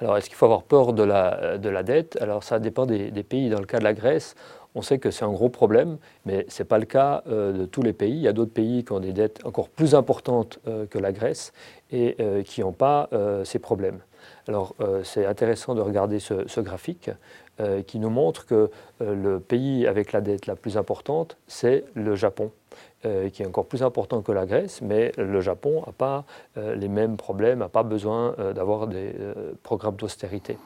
Alors, est-ce qu'il faut avoir peur de la, la dette? Alors, ça dépend des, pays. Dans le cas de la Grèce, on sait que c'est un gros problème, mais ce n'est pas le cas euh, de tous les pays. Il y a d'autres pays qui ont des dettes encore plus importantes euh, que la Grèce et euh, qui n'ont pas ces problèmes. Alors, c'est intéressant de regarder ce, graphique qui nous montre que le pays avec la dette la plus importante, c'est le Japon. Euh, qui est encore plus important que la Grèce, mais le Japon n'a pas euh, les mêmes problèmes, n'a pas besoin euh, d'avoir des programmes d'austérité.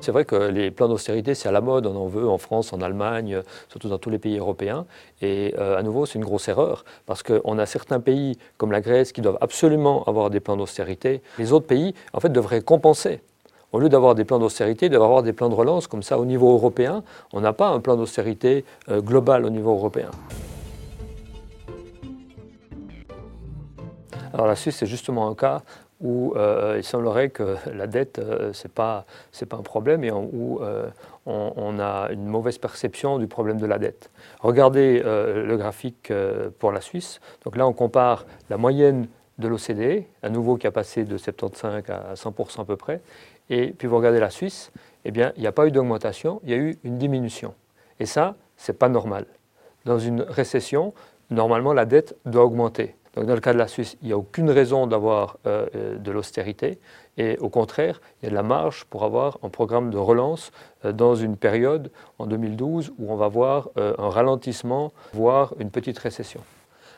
C'est vrai que les plans d'austérité, c'est à la mode, on en veut en France, en Allemagne, surtout dans tous les pays européens. Et à nouveau, c'est une grosse erreur, parce qu'on a certains pays, comme la Grèce, qui doivent absolument avoir des plans d'austérité. Les autres pays, en fait, devraient compenser au lieu d'avoir des plans d'austérité, d'avoir des plans de relance comme ça au niveau européen. On n'a pas un plan d'austérité euh, global au niveau européen. Alors la Suisse, c'est justement un cas où euh, il semblerait que la dette, euh, ce n'est pas, un problème et où on, on, a une mauvaise perception du problème de la dette. Regardez le graphique pour la Suisse. Donc là, on compare la moyenne de l'OCDE, à nouveau qui a passé de 75 à 100% à peu près, et puis vous regardez la Suisse, eh bien, il n'y a pas eu d'augmentation, il y a eu une diminution. Et ça, ce n'est pas normal. Dans une récession, normalement, la dette doit augmenter. Donc, dans le cas de la Suisse, il n'y a aucune raison d'avoir euh, euh, de l'austérité. Et au contraire, il y a de la marge pour avoir un programme de relance euh, dans une période, en 2012, où on va voir un ralentissement, voire une petite récession.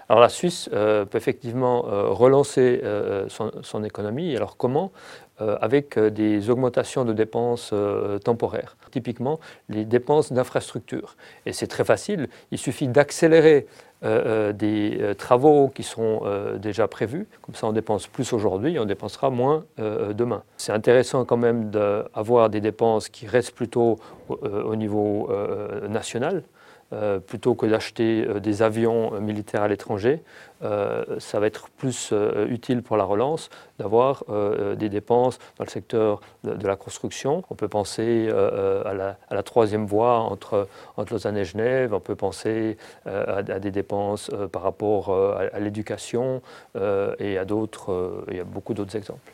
Alors la Suisse peut effectivement relancer son, économie. Alors comment? Avec des augmentations de dépenses temporaires, typiquement les dépenses d'infrastructure. Et c'est très facile, il suffit d'accélérer des travaux qui sont déjà prévus, comme ça on dépense plus aujourd'hui, on dépensera moins demain. C'est intéressant quand même d'avoir des dépenses qui restent plutôt au niveau national, euh, plutôt que d'acheter euh, des avions euh, militaires à l'étranger, ça va être plus utile pour la relance d'avoir des dépenses dans le secteur de, la construction. On peut penser à la, troisième voie entre, entre, Lausanne et Genève, on peut penser à, des dépenses par rapport à, à l'éducation et à d'autres, il y a beaucoup d'autres exemples.